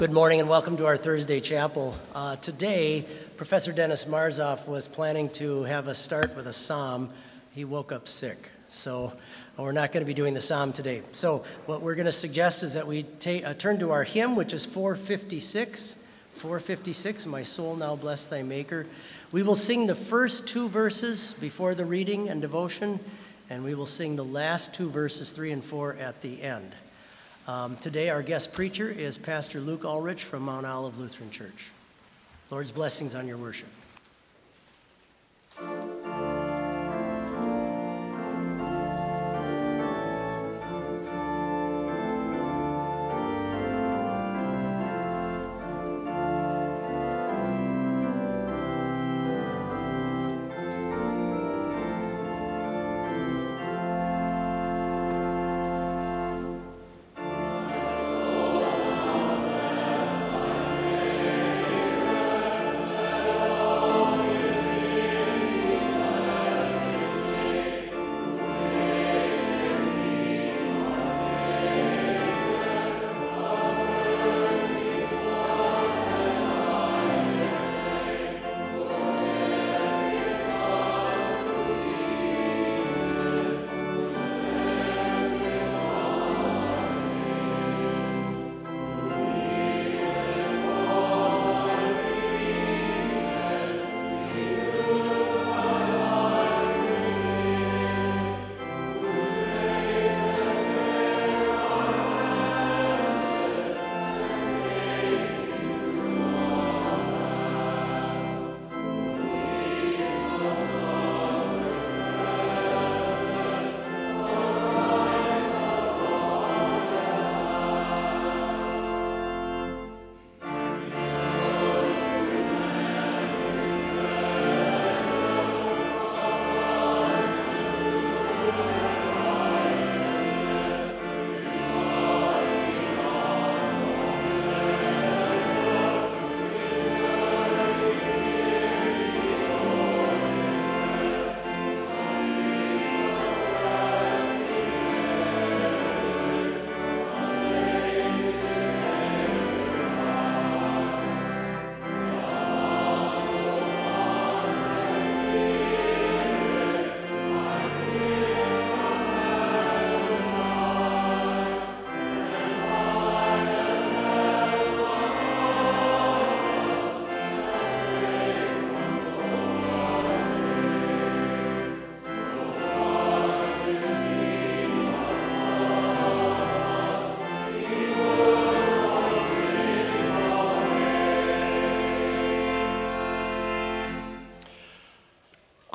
Good morning and welcome to our Thursday chapel. Uh, today, Professor Dennis Marzolf was planning to have us start with a psalm. He woke up sick, so we're not going to be doing the psalm today. So, what we're going to suggest is that we ta- uh, turn to our hymn, which is 456. 456, My Soul Now Bless Thy Maker. We will sing the first two verses before the reading and devotion, and we will sing the last two verses, three and four, at the end. Um, today, our guest preacher is Pastor Luke Ulrich from Mount Olive Lutheran Church. Lord's blessings on your worship.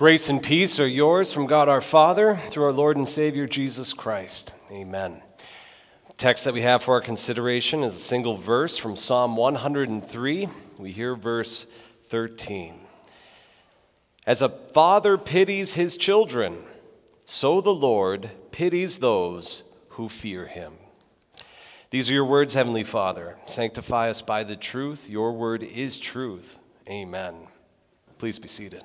Grace and peace are yours from God our Father through our Lord and Savior Jesus Christ. Amen. The text that we have for our consideration is a single verse from Psalm 103. We hear verse 13. As a father pities his children, so the Lord pities those who fear him. These are your words, Heavenly Father. Sanctify us by the truth. Your word is truth. Amen. Please be seated.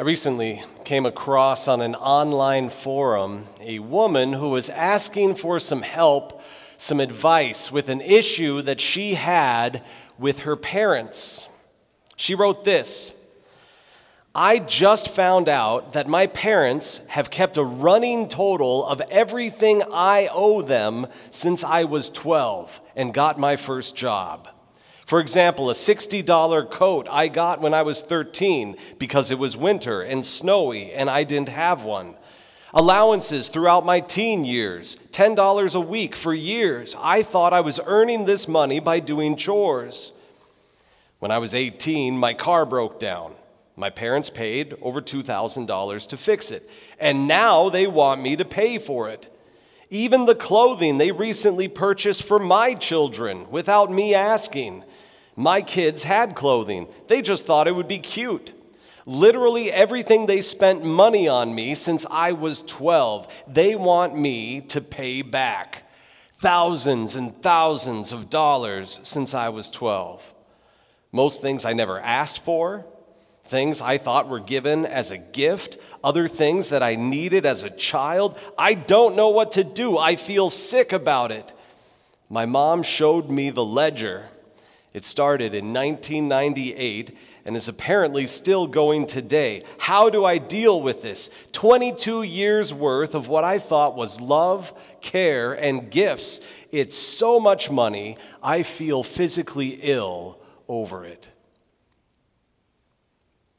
I recently came across on an online forum a woman who was asking for some help, some advice with an issue that she had with her parents. She wrote this I just found out that my parents have kept a running total of everything I owe them since I was 12 and got my first job. For example, a $60 coat I got when I was 13 because it was winter and snowy and I didn't have one. Allowances throughout my teen years, $10 a week for years. I thought I was earning this money by doing chores. When I was 18, my car broke down. My parents paid over $2,000 to fix it, and now they want me to pay for it. Even the clothing they recently purchased for my children without me asking. My kids had clothing, they just thought it would be cute. Literally everything they spent money on me since I was 12, they want me to pay back. Thousands and thousands of dollars since I was 12. Most things I never asked for, things I thought were given as a gift, other things that I needed as a child. I don't know what to do. I feel sick about it. My mom showed me the ledger. It started in 1998 and is apparently still going today. How do I deal with this? 22 years worth of what I thought was love, care, and gifts. It's so much money, I feel physically ill over it.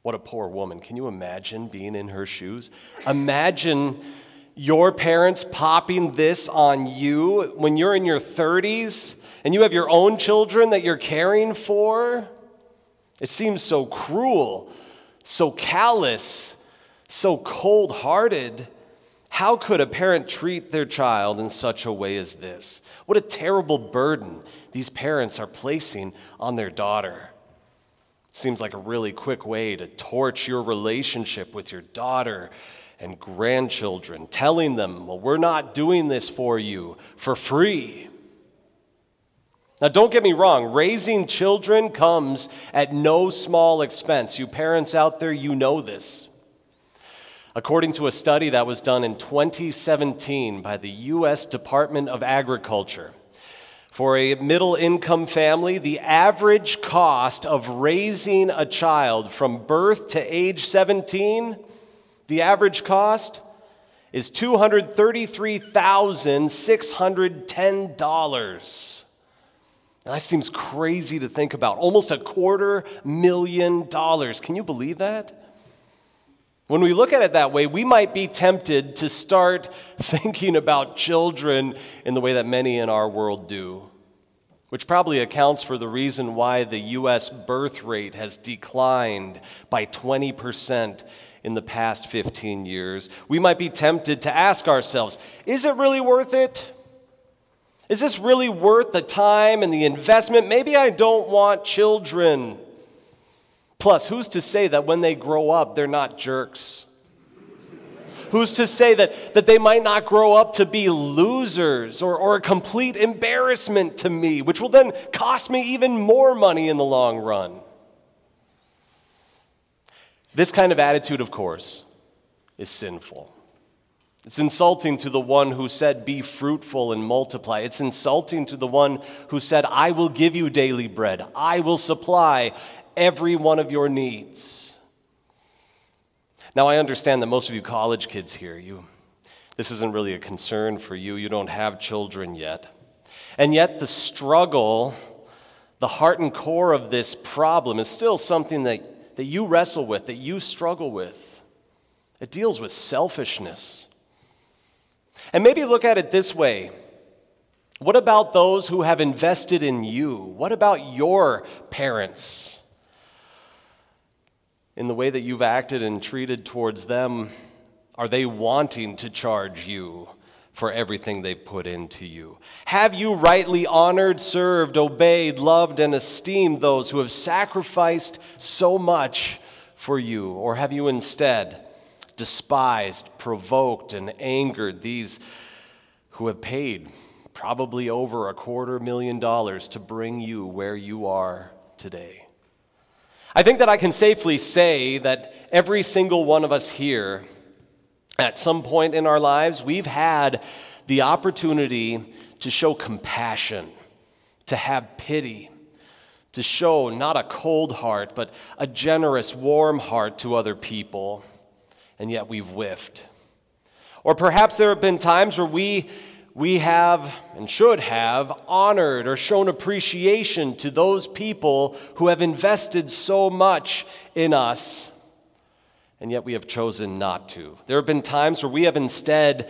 What a poor woman. Can you imagine being in her shoes? Imagine your parents popping this on you when you're in your 30s and you have your own children that you're caring for. It seems so cruel, so callous, so cold hearted. How could a parent treat their child in such a way as this? What a terrible burden these parents are placing on their daughter. Seems like a really quick way to torch your relationship with your daughter and grandchildren, telling them, well, we're not doing this for you for free. Now, don't get me wrong, raising children comes at no small expense. You parents out there, you know this. According to a study that was done in 2017 by the U.S. Department of Agriculture, for a middle income family, the average cost of raising a child from birth to age 17, the average cost is $233,610. That seems crazy to think about. Almost a quarter million dollars. Can you believe that? When we look at it that way, we might be tempted to start thinking about children in the way that many in our world do, which probably accounts for the reason why the U.S. birth rate has declined by 20% in the past 15 years. We might be tempted to ask ourselves is it really worth it? Is this really worth the time and the investment? Maybe I don't want children. Plus, who's to say that when they grow up, they're not jerks? Who's to say that, that they might not grow up to be losers or, or a complete embarrassment to me, which will then cost me even more money in the long run? This kind of attitude, of course, is sinful. It's insulting to the one who said, Be fruitful and multiply. It's insulting to the one who said, I will give you daily bread. I will supply every one of your needs. Now, I understand that most of you college kids here, you, this isn't really a concern for you. You don't have children yet. And yet, the struggle, the heart and core of this problem is still something that, that you wrestle with, that you struggle with. It deals with selfishness. And maybe look at it this way What about those who have invested in you? What about your parents? In the way that you've acted and treated towards them, are they wanting to charge you for everything they put into you? Have you rightly honored, served, obeyed, loved, and esteemed those who have sacrificed so much for you? Or have you instead despised, provoked, and angered these who have paid probably over a quarter million dollars to bring you where you are today. I think that I can safely say that every single one of us here, at some point in our lives, we've had the opportunity to show compassion, to have pity, to show not a cold heart, but a generous, warm heart to other people and yet we've whiffed. Or perhaps there have been times where we, we have and should have honored or shown appreciation to those people who have invested so much in us, and yet we have chosen not to. There have been times where we have instead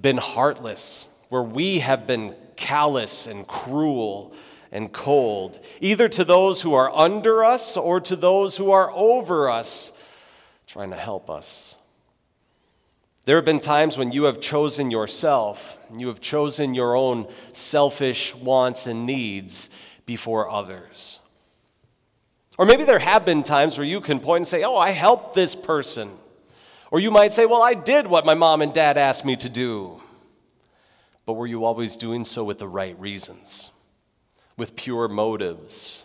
been heartless, where we have been callous and cruel and cold, either to those who are under us or to those who are over us trying to help us. There have been times when you have chosen yourself, you have chosen your own selfish wants and needs before others. Or maybe there have been times where you can point and say, Oh, I helped this person. Or you might say, Well, I did what my mom and dad asked me to do. But were you always doing so with the right reasons, with pure motives?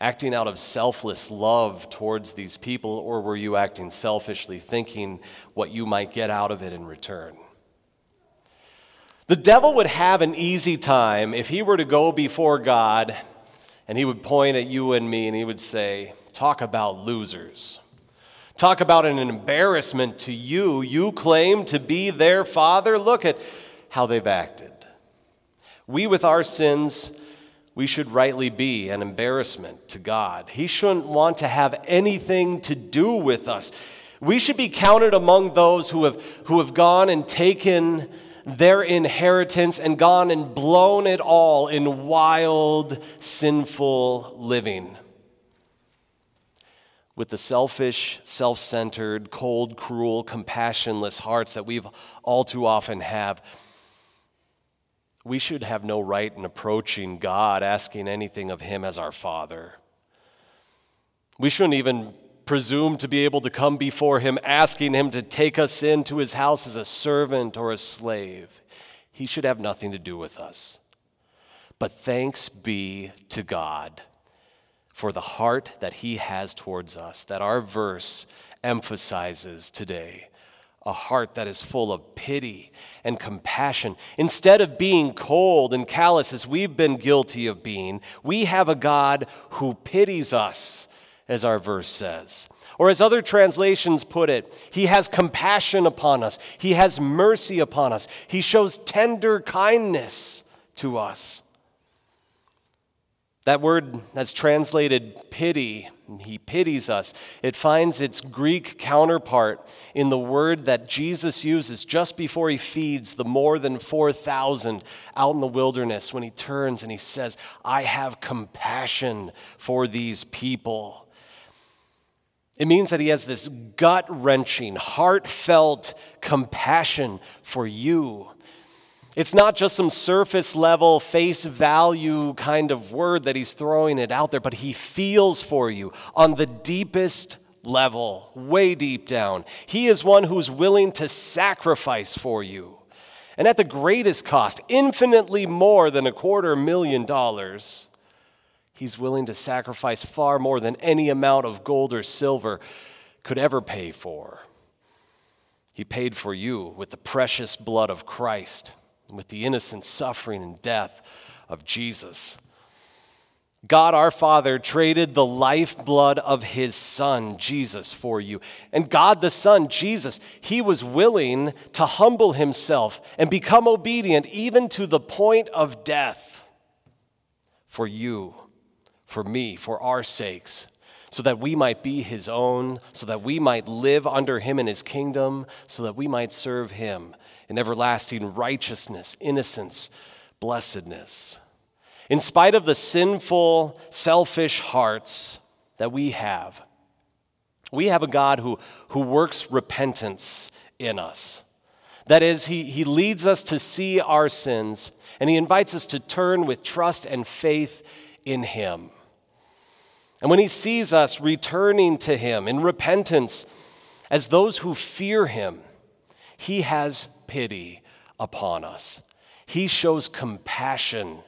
Acting out of selfless love towards these people, or were you acting selfishly, thinking what you might get out of it in return? The devil would have an easy time if he were to go before God and he would point at you and me and he would say, Talk about losers. Talk about an embarrassment to you. You claim to be their father. Look at how they've acted. We, with our sins, we should rightly be an embarrassment to God. He shouldn't want to have anything to do with us. We should be counted among those who have, who have gone and taken their inheritance and gone and blown it all in wild, sinful living. With the selfish, self centered, cold, cruel, compassionless hearts that we've all too often have, we should have no right in approaching God, asking anything of Him as our Father. We shouldn't even presume to be able to come before Him asking Him to take us into His house as a servant or a slave. He should have nothing to do with us. But thanks be to God for the heart that He has towards us, that our verse emphasizes today a heart that is full of pity and compassion. Instead of being cold and callous as we've been guilty of being, we have a God who pities us, as our verse says. Or, as other translations put it, He has compassion upon us, He has mercy upon us, He shows tender kindness to us. That word that's translated pity, he pities us, it finds its Greek counterpart in the word that Jesus uses just before he feeds the more than 4,000 out in the wilderness when he turns and he says, I have compassion for these people. It means that he has this gut wrenching, heartfelt compassion for you it's not just some surface level, face value kind of word that he's throwing it out there, but he feels for you on the deepest level, way deep down. He is one who's willing to sacrifice for you. And at the greatest cost, infinitely more than a quarter million dollars, he's willing to sacrifice far more than any amount of gold or silver could ever pay for. He paid for you with the precious blood of Christ with the innocent suffering and death of Jesus. God our Father traded the lifeblood of his Son, Jesus, for you. And God the Son, Jesus, he was willing to humble himself and become obedient even to the point of death for you, for me, for our sakes, so that we might be his own, so that we might live under him in his kingdom, so that we might serve him in everlasting righteousness, innocence, blessedness. In spite of the sinful, selfish hearts that we have, we have a God who, who works repentance in us. That is, he, he leads us to see our sins and he invites us to turn with trust and faith in him. And when he sees us returning to him in repentance as those who fear him, he has pity upon us. He shows compassion.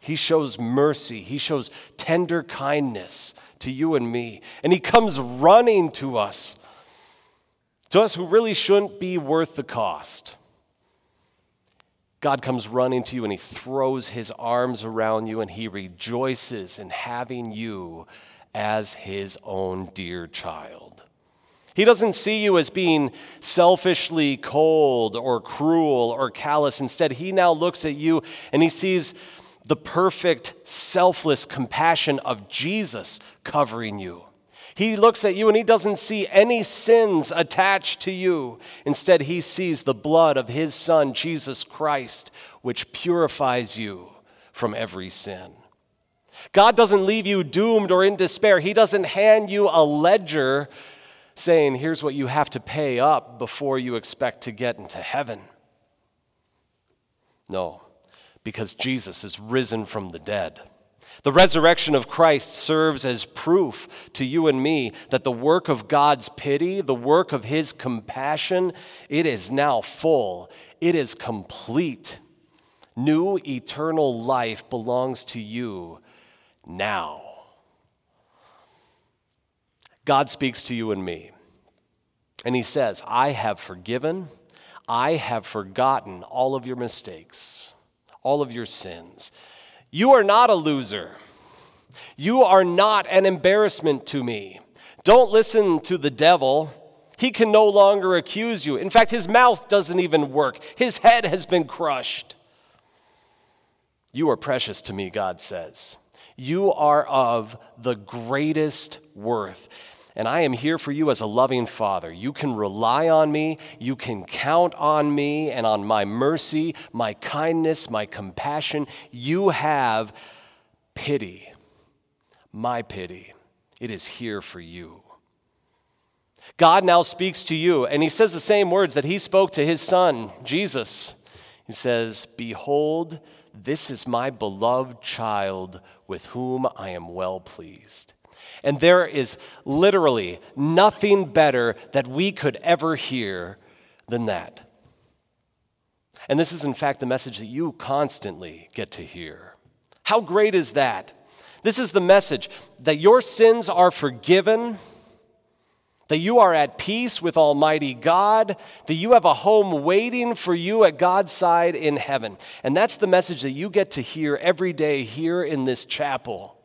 He shows mercy. He shows tender kindness to you and me. And He comes running to us, to us who really shouldn't be worth the cost. God comes running to you and He throws His arms around you and He rejoices in having you as His own dear child. He doesn't see you as being selfishly cold or cruel or callous. Instead, he now looks at you and he sees the perfect, selfless compassion of Jesus covering you. He looks at you and he doesn't see any sins attached to you. Instead, he sees the blood of his son, Jesus Christ, which purifies you from every sin. God doesn't leave you doomed or in despair. He doesn't hand you a ledger saying, here's what you have to pay up before you expect to get into heaven. No, because Jesus is risen from the dead. The resurrection of Christ serves as proof to you and me that the work of God's pity, the work of his compassion, it is now full. It is complete. New eternal life belongs to you now. God speaks to you and me. And he says, I have forgiven, I have forgotten all of your mistakes, all of your sins. You are not a loser. You are not an embarrassment to me. Don't listen to the devil. He can no longer accuse you. In fact, his mouth doesn't even work, his head has been crushed. You are precious to me, God says. You are of the greatest worth. And I am here for you as a loving father. You can rely on me. You can count on me and on my mercy, my kindness, my compassion. You have pity, my pity. It is here for you. God now speaks to you, and he says the same words that he spoke to his son, Jesus. He says, Behold, this is my beloved child with whom I am well pleased. And there is literally nothing better that we could ever hear than that. And this is, in fact, the message that you constantly get to hear. How great is that? This is the message that your sins are forgiven, that you are at peace with Almighty God, that you have a home waiting for you at God's side in heaven. And that's the message that you get to hear every day here in this chapel.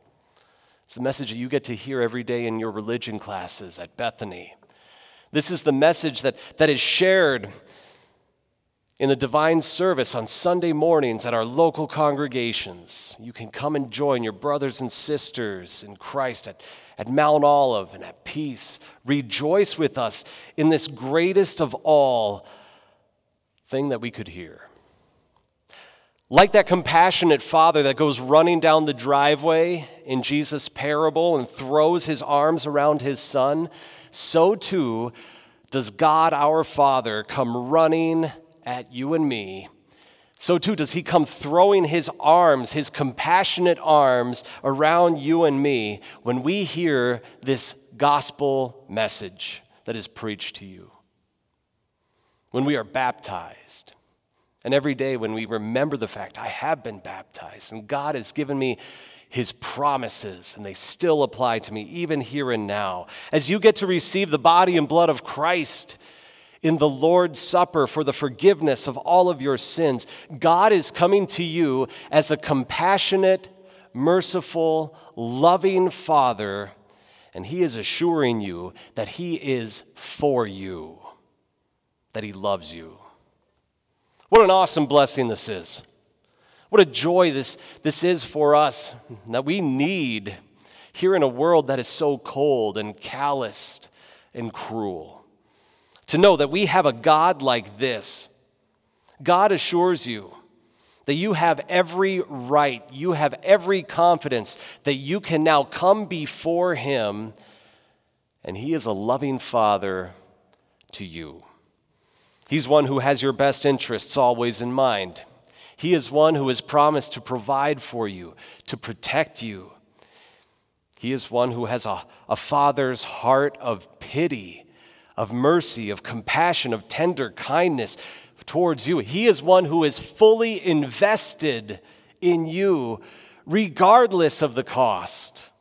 It's the message that you get to hear every day in your religion classes at Bethany. This is the message that, that is shared in the divine service on Sunday mornings at our local congregations. You can come and join your brothers and sisters in Christ at, at Mount Olive and at peace. Rejoice with us in this greatest of all thing that we could hear. Like that compassionate father that goes running down the driveway in Jesus' parable and throws his arms around his son, so too does God our Father come running at you and me. So too does he come throwing his arms, his compassionate arms, around you and me when we hear this gospel message that is preached to you. When we are baptized and every day when we remember the fact, I have been baptized and God has given me his promises, and they still apply to me even here and now. As you get to receive the body and blood of Christ in the Lord's Supper for the forgiveness of all of your sins, God is coming to you as a compassionate, merciful, loving Father, and He is assuring you that He is for you, that He loves you. What an awesome blessing this is. What a joy this, this is for us that we need here in a world that is so cold and calloused and cruel. To know that we have a God like this. God assures you that you have every right, you have every confidence that you can now come before Him, and He is a loving Father to you. He's one who has your best interests always in mind. He is one who has promised to provide for you, to protect you. He is one who has a, a father's heart of pity, of mercy, of compassion, of tender kindness towards you. He is one who is fully invested in you, regardless of the cost.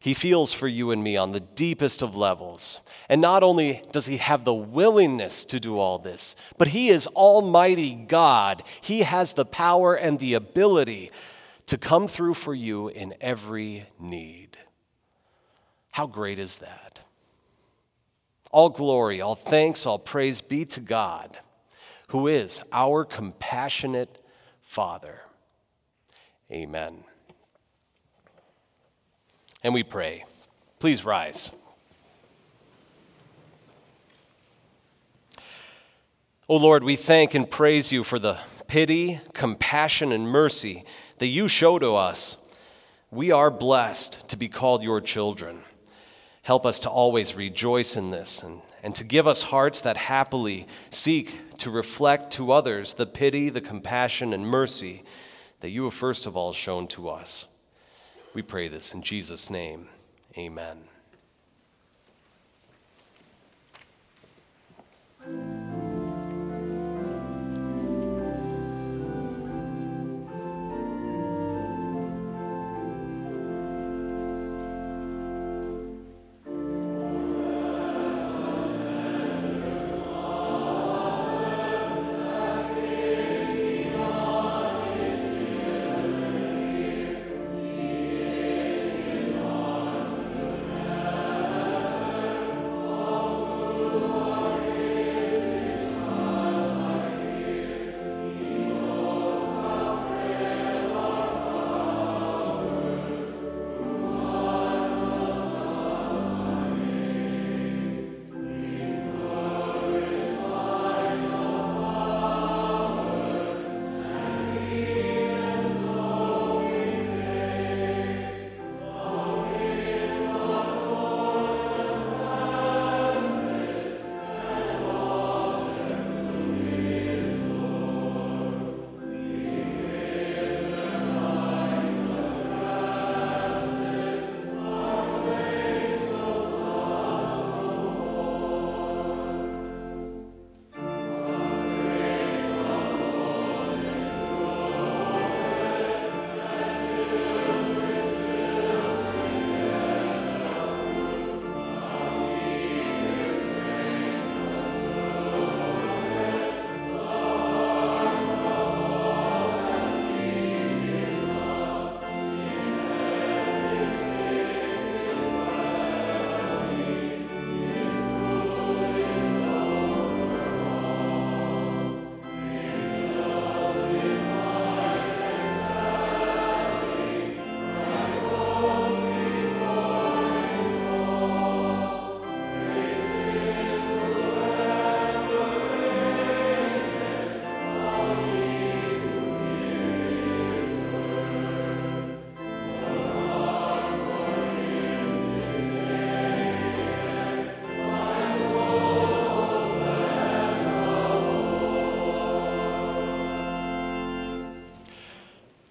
He feels for you and me on the deepest of levels. And not only does he have the willingness to do all this, but he is Almighty God. He has the power and the ability to come through for you in every need. How great is that? All glory, all thanks, all praise be to God, who is our compassionate Father. Amen. And we pray. Please rise. O oh Lord, we thank and praise you for the pity, compassion, and mercy that you show to us. We are blessed to be called your children. Help us to always rejoice in this and, and to give us hearts that happily seek to reflect to others the pity, the compassion, and mercy that you have first of all shown to us. We pray this in Jesus' name. Amen.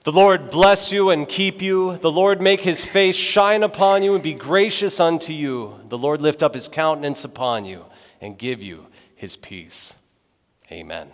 The Lord bless you and keep you. The Lord make his face shine upon you and be gracious unto you. The Lord lift up his countenance upon you and give you his peace. Amen.